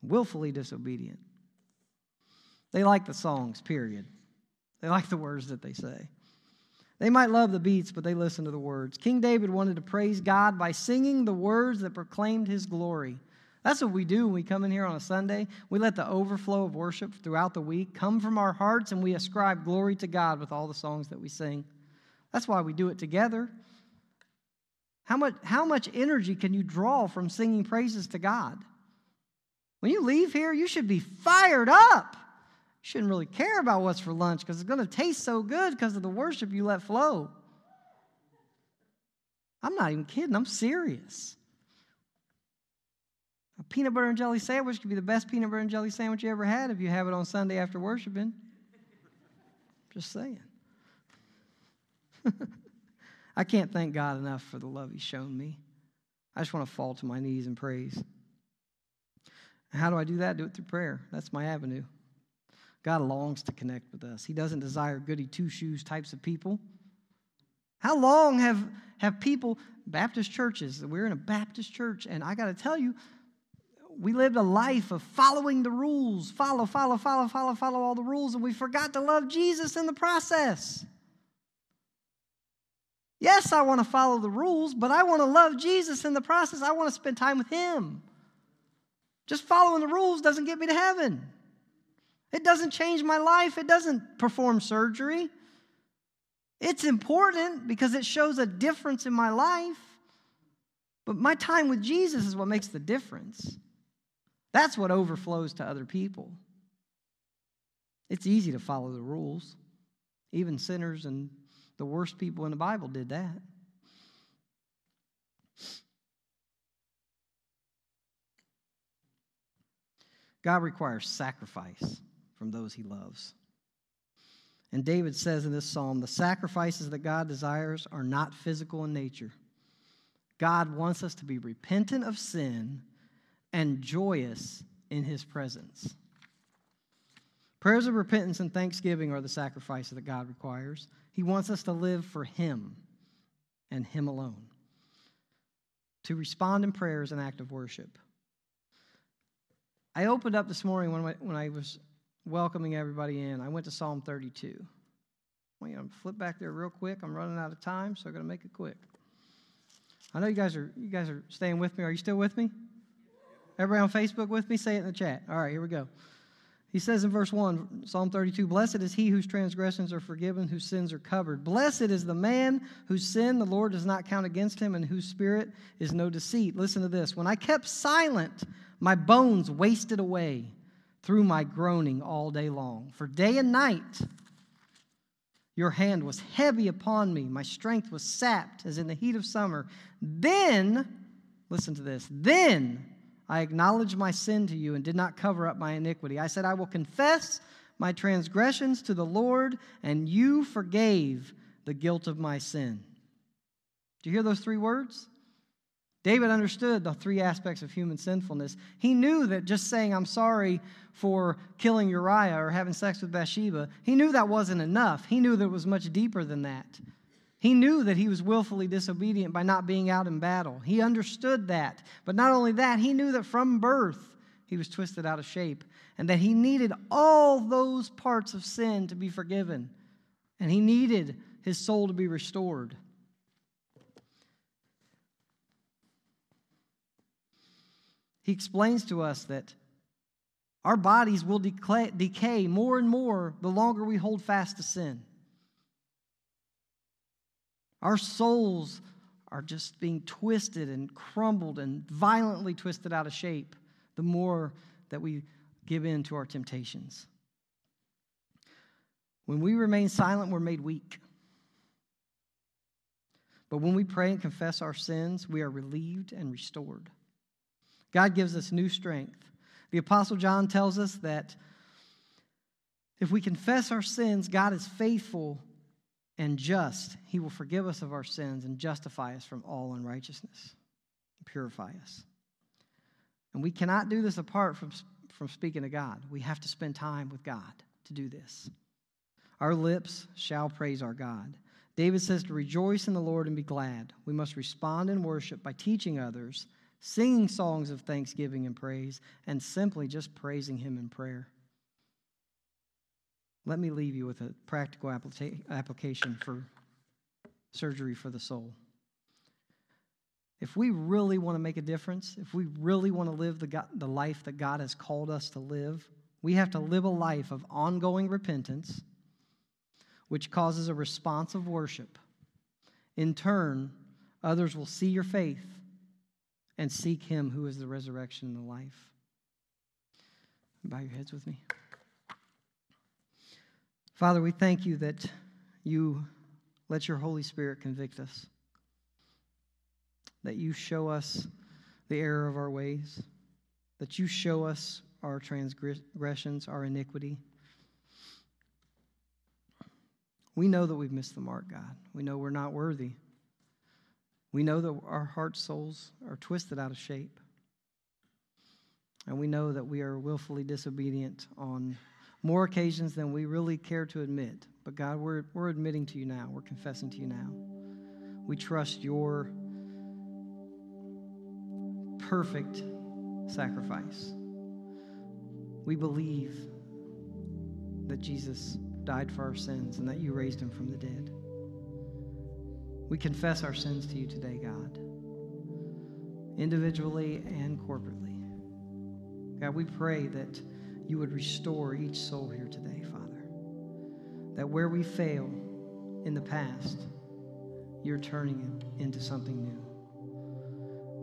Willfully disobedient. They like the songs, period. They like the words that they say. They might love the beats, but they listen to the words. King David wanted to praise God by singing the words that proclaimed his glory. That's what we do when we come in here on a Sunday. We let the overflow of worship throughout the week come from our hearts and we ascribe glory to God with all the songs that we sing. That's why we do it together. How much, how much energy can you draw from singing praises to God? When you leave here, you should be fired up. You shouldn't really care about what's for lunch because it's going to taste so good because of the worship you let flow. I'm not even kidding, I'm serious. A peanut butter and jelly sandwich could be the best peanut butter and jelly sandwich you ever had if you have it on Sunday after worshiping. Just saying. I can't thank God enough for the love He's shown me. I just want to fall to my knees and praise. How do I do that? Do it through prayer. That's my avenue. God longs to connect with us. He doesn't desire goody two shoes types of people. How long have, have people, Baptist churches, we're in a Baptist church, and I got to tell you, we lived a life of following the rules, follow, follow, follow, follow, follow all the rules, and we forgot to love Jesus in the process. Yes, I want to follow the rules, but I want to love Jesus in the process. I want to spend time with Him. Just following the rules doesn't get me to heaven. It doesn't change my life, it doesn't perform surgery. It's important because it shows a difference in my life. But my time with Jesus is what makes the difference. That's what overflows to other people. It's easy to follow the rules. Even sinners and the worst people in the Bible did that. God requires sacrifice from those he loves. And David says in this psalm the sacrifices that God desires are not physical in nature. God wants us to be repentant of sin and joyous in his presence. Prayers of repentance and thanksgiving are the sacrifices that God requires. He wants us to live for him and him alone. To respond in prayer is an act of worship. I opened up this morning when I, when I was welcoming everybody in. I went to Psalm 32. Well, you know, flip back there real quick. I'm running out of time, so I'm going to make it quick. I know you guys are you guys are staying with me. Are you still with me? Everybody on Facebook with me? Say it in the chat. All right, here we go. He says in verse 1, Psalm 32 Blessed is he whose transgressions are forgiven, whose sins are covered. Blessed is the man whose sin the Lord does not count against him, and whose spirit is no deceit. Listen to this. When I kept silent, my bones wasted away through my groaning all day long. For day and night your hand was heavy upon me, my strength was sapped as in the heat of summer. Then, listen to this, then I acknowledged my sin to you and did not cover up my iniquity. I said, I will confess my transgressions to the Lord, and you forgave the guilt of my sin. Do you hear those three words? David understood the three aspects of human sinfulness. He knew that just saying, I'm sorry for killing Uriah or having sex with Bathsheba, he knew that wasn't enough. He knew that it was much deeper than that. He knew that he was willfully disobedient by not being out in battle. He understood that. But not only that, he knew that from birth he was twisted out of shape and that he needed all those parts of sin to be forgiven. And he needed his soul to be restored. He explains to us that our bodies will decay more and more the longer we hold fast to sin. Our souls are just being twisted and crumbled and violently twisted out of shape the more that we give in to our temptations. When we remain silent, we're made weak. But when we pray and confess our sins, we are relieved and restored. God gives us new strength. The Apostle John tells us that if we confess our sins, God is faithful and just. He will forgive us of our sins and justify us from all unrighteousness, purify us. And we cannot do this apart from, from speaking to God. We have to spend time with God to do this. Our lips shall praise our God. David says to rejoice in the Lord and be glad. We must respond in worship by teaching others, singing songs of thanksgiving and praise, and simply just praising Him in prayer. Let me leave you with a practical application for surgery for the soul. If we really want to make a difference, if we really want to live the, God, the life that God has called us to live, we have to live a life of ongoing repentance, which causes a response of worship. In turn, others will see your faith and seek Him who is the resurrection and the life. Bow your heads with me. Father, we thank you that you let your Holy Spirit convict us, that you show us the error of our ways, that you show us our transgressions, our iniquity. We know that we've missed the mark, God. We know we're not worthy. We know that our heart souls are twisted out of shape. And we know that we are willfully disobedient on more occasions than we really care to admit. But God, we're, we're admitting to you now, we're confessing to you now. We trust your perfect sacrifice. We believe that Jesus died for our sins and that you raised him from the dead. We confess our sins to you today, God, individually and corporately. God, we pray that you would restore each soul here today, Father. That where we fail in the past, you're turning it into something new.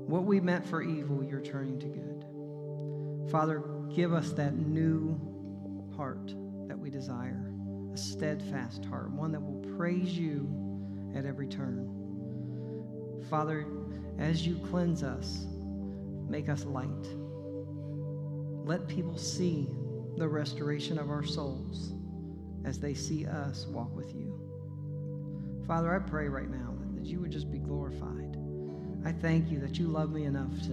What we meant for evil, you're turning to good. Father, give us that new heart that we desire, a steadfast heart, one that will praise you at every turn. Father, as you cleanse us, make us light. Let people see the restoration of our souls as they see us walk with you. Father, I pray right now that, you would just be glorified. I thank you that you love me enough to